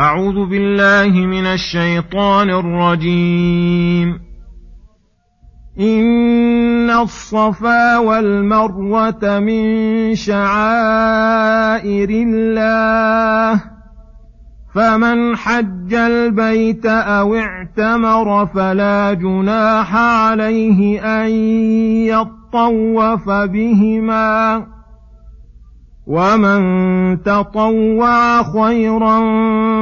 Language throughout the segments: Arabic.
أعوذ بالله من الشيطان الرجيم. إن الصفا والمروة من شعائر الله. فمن حج البيت أو اعتمر فلا جناح عليه أن يطوف بهما. ومن تطوع خيرا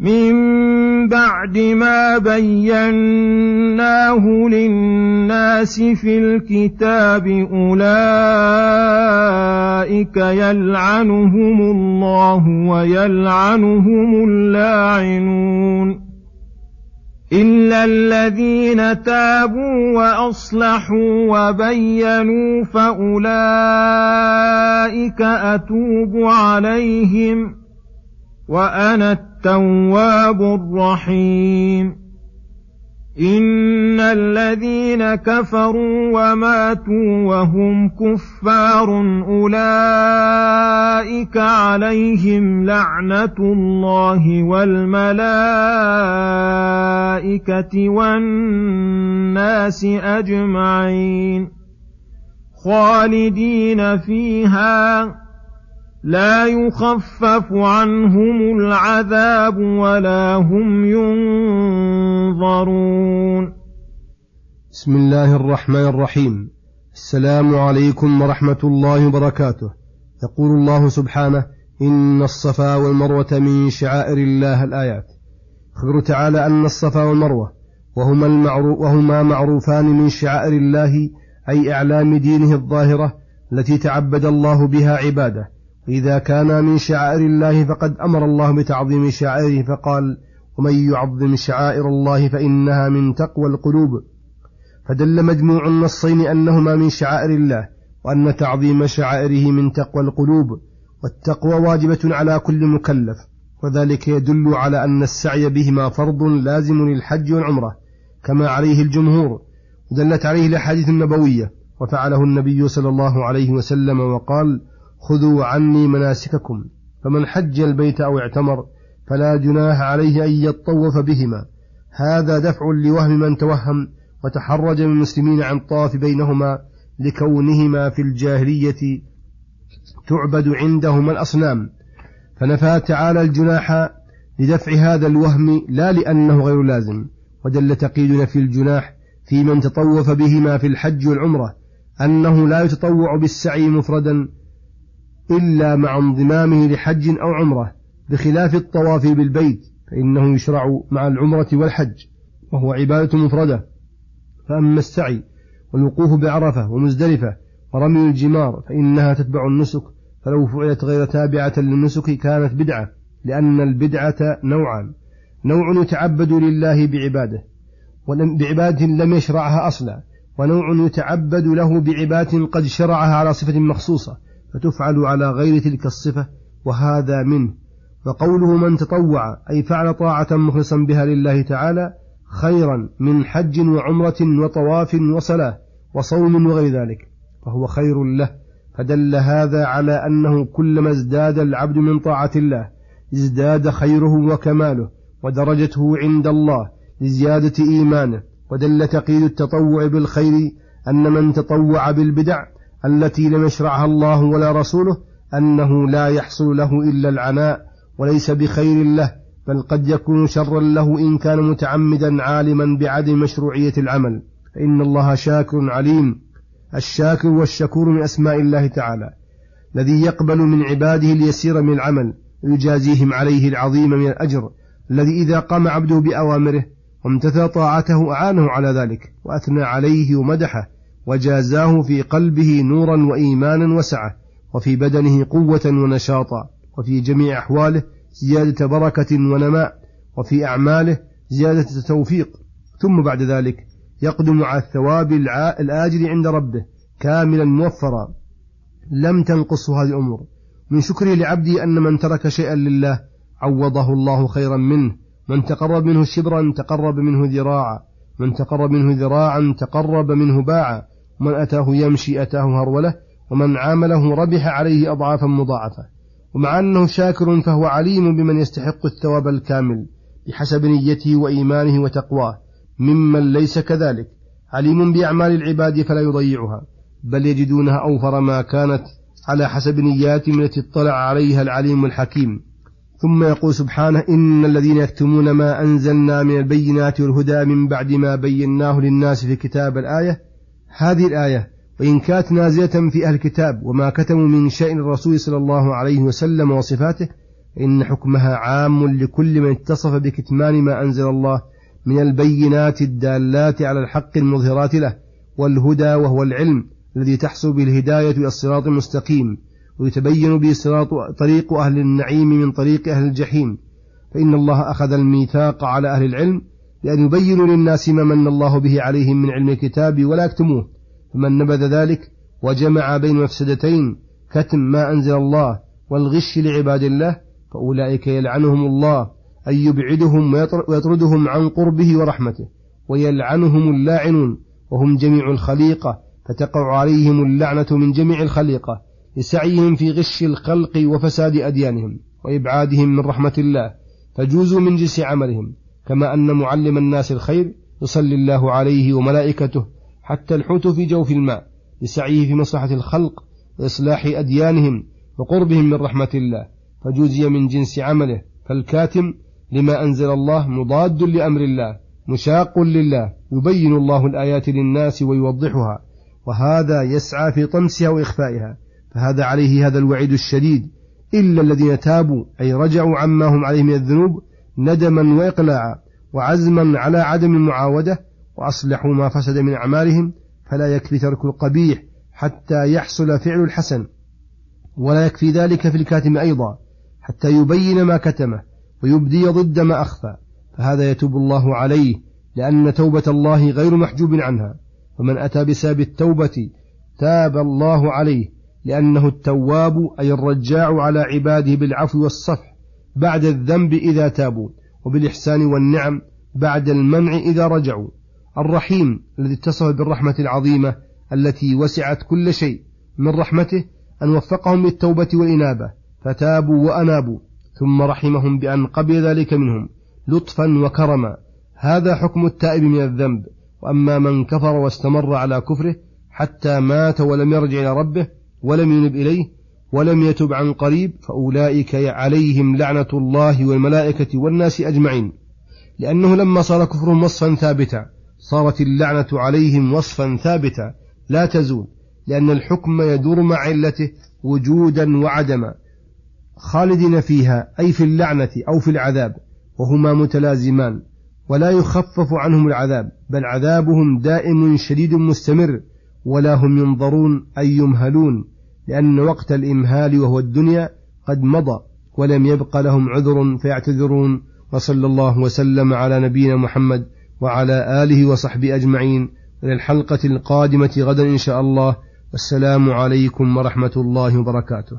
من بعد ما بيناه للناس في الكتاب اولئك يلعنهم الله ويلعنهم اللاعنون الا الذين تابوا واصلحوا وبينوا فاولئك اتوب عليهم وأنا التواب الرحيم. إن الذين كفروا وماتوا وهم كفار أولئك عليهم لعنة الله والملائكة والناس أجمعين. خالدين فيها. لا يخفف عنهم العذاب ولا هم ينظرون. بسم الله الرحمن الرحيم. السلام عليكم ورحمة الله وبركاته. يقول الله سبحانه إن الصفا والمروة من شعائر الله الآيات. خبر تعالى أن الصفا والمروة وهما, المعروف وهما معروفان من شعائر الله أي إعلام دينه الظاهرة التي تعبد الله بها عباده. إذا كان من شعائر الله فقد أمر الله بتعظيم شعائره فقال ومن يعظم شعائر الله فإنها من تقوى القلوب. فدل مجموع النصين أنهما من شعائر الله وأن تعظيم شعائره من تقوى القلوب والتقوى واجبة على كل مكلف وذلك يدل على أن السعي بهما فرض لازم للحج والعمرة كما عليه الجمهور ودلت عليه الأحاديث النبوية وفعله النبي صلى الله عليه وسلم وقال خذوا عني مناسككم فمن حج البيت أو اعتمر فلا جناح عليه أن يطوف بهما. هذا دفع لوهم من توهم وتحرج من المسلمين عن طاف بينهما لكونهما في الجاهلية تعبد عندهما الأصنام. فنفى تعالى الجناح لدفع هذا الوهم لا لأنه غير لازم ودل تقييد نفي الجناح في من تطوف بهما في الحج والعمرة أنه لا يتطوع بالسعي مفردا إلا مع انضمامه لحج أو عمرة بخلاف الطواف بالبيت فإنه يشرع مع العمرة والحج وهو عبادة مفردة. فأما السعي والوقوف بعرفة ومزدلفة ورمي الجمار فإنها تتبع النسك فلو فعلت غير تابعة للنسك كانت بدعة لأن البدعة نوعان نوع يتعبد لله بعباده بعبادة لم يشرعها أصلا ونوع يتعبد له بعبادة قد شرعها على صفة مخصوصة. فتفعل على غير تلك الصفة وهذا منه. وقوله من تطوع أي فعل طاعة مخلصا بها لله تعالى خيرا من حج وعمرة وطواف وصلاة وصوم وغير ذلك فهو خير له. فدل هذا على أنه كلما ازداد العبد من طاعة الله ازداد خيره وكماله ودرجته عند الله لزيادة إيمانه. ودل تقييد التطوع بالخير أن من تطوع بالبدع التي لم يشرعها الله ولا رسوله أنه لا يحصل له إلا العناء وليس بخير له بل قد يكون شرا له إن كان متعمدا عالما بعدم مشروعية العمل. فإن الله شاكر عليم الشاكر والشكور من أسماء الله تعالى الذي يقبل من عباده اليسير من العمل ويجازيهم عليه العظيم من الأجر الذي إذا قام عبده بأوامره وامتثل طاعته أعانه على ذلك وأثنى عليه ومدحه. وجازاه في قلبه نورا وإيمانا وسعة وفي بدنه قوة ونشاطا وفي جميع أحواله زيادة بركة ونماء وفي أعماله زيادة توفيق. ثم بعد ذلك يقدم على الثواب الآجل عند ربه كاملا موفرا. لم تنقصه هذه الأمور. من شكره لعبدي أن من ترك شيئا لله عوضه الله خيرا منه. من تقرب منه شبرا تقرب منه ذراعا. من تقرب منه ذراعا تقرب منه باعا. ومن أتاه يمشي أتاه هرولة ومن عامله ربح عليه أضعافا مضاعفة. ومع أنه شاكر فهو عليم بمن يستحق الثواب الكامل بحسب نيته وإيمانه وتقواه. ممن ليس كذلك. عليم بأعمال العباد فلا يضيعها بل يجدونها أوفر ما كانت على حسب نياتهم التي اطلع عليها العليم الحكيم. ثم يقول سبحانه إن الذين يكتمون ما أنزلنا من البينات والهدى من بعد ما بيناه للناس في كتاب الآية هذه الآية وإن كانت نازلة في أهل الكتاب وما كتموا من شأن الرسول صلى الله عليه وسلم وصفاته إن حكمها عام لكل من اتصف بكتمان ما أنزل الله من البينات الدالات على الحق المظهرات له والهدى وهو العلم الذي تحصل به الهداية إلى الصراط المستقيم ويتبين به صراط طريق أهل النعيم من طريق أهل الجحيم فإن الله أخذ الميثاق على أهل العلم لأن يبينوا للناس ما من الله به عليهم من علم الكتاب ولا يكتموه. فمن نبذ ذلك وجمع بين مفسدتين كتم ما أنزل الله والغش لعباد الله فأولئك يلعنهم الله أن يبعدهم ويطردهم عن قربه ورحمته ويلعنهم اللاعنون وهم جميع الخليقة فتقع عليهم اللعنة من جميع الخليقة لسعيهم في غش الخلق وفساد أديانهم وإبعادهم من رحمة الله فجوزوا من جنس عملهم. كما أن معلم الناس الخير يصلي الله عليه وملائكته حتى الحوت في جوف الماء لسعيه في مصلحة الخلق وإصلاح أديانهم وقربهم من رحمة الله. فجوزي من جنس عمله فالكاتم لما أنزل الله مضاد لأمر الله مشاق لله يبين الله الآيات للناس ويوضحها. وهذا يسعى في طمسها وإخفائها. فهذا عليه هذا الوعيد الشديد. إلا الذين تابوا أي رجعوا عما هم عليه من الذنوب ندما وإقلاعا وعزما على عدم المعاودة وأصلحوا ما فسد من أعمالهم فلا يكفي ترك القبيح حتى يحصل فعل الحسن. ولا يكفي ذلك في الكاتم أيضا حتى يبين ما كتمه ويبدي ضد ما أخفى. فهذا يتوب الله عليه لأن توبة الله غير محجوب عنها. ومن أتى بسبب التوبة تاب الله عليه لأنه التواب أي الرجاع على عباده بالعفو والصفح. بعد الذنب إذا تابوا وبالإحسان والنعم بعد المنع إذا رجعوا. الرحيم الذي اتصف بالرحمة العظيمة التي وسعت كل شيء من رحمته أن وفقهم للتوبة والإنابة فتابوا وأنابوا ثم رحمهم بأن قبل ذلك منهم لطفا وكرما. هذا حكم التائب من الذنب وأما من كفر واستمر على كفره حتى مات ولم يرجع إلى ربه ولم ينب إليه ولم يتب عن قريب فأولئك عليهم لعنة الله والملائكة والناس أجمعين. لأنه لما صار كفرهم وصفا ثابتا صارت اللعنة عليهم وصفا ثابتا لا تزول لأن الحكم يدور مع علته وجودا وعدما. خالدين فيها أي في اللعنة أو في العذاب وهما متلازمان ولا يخفف عنهم العذاب بل عذابهم دائم شديد مستمر ولا هم ينظرون أي يمهلون. لأن وقت الإمهال وهو الدنيا قد مضى ولم يبق لهم عذر فيعتذرون وصلى الله وسلم على نبينا محمد وعلى آله وصحبه أجمعين إلى الحلقة القادمة غدا إن شاء الله والسلام عليكم ورحمة الله وبركاته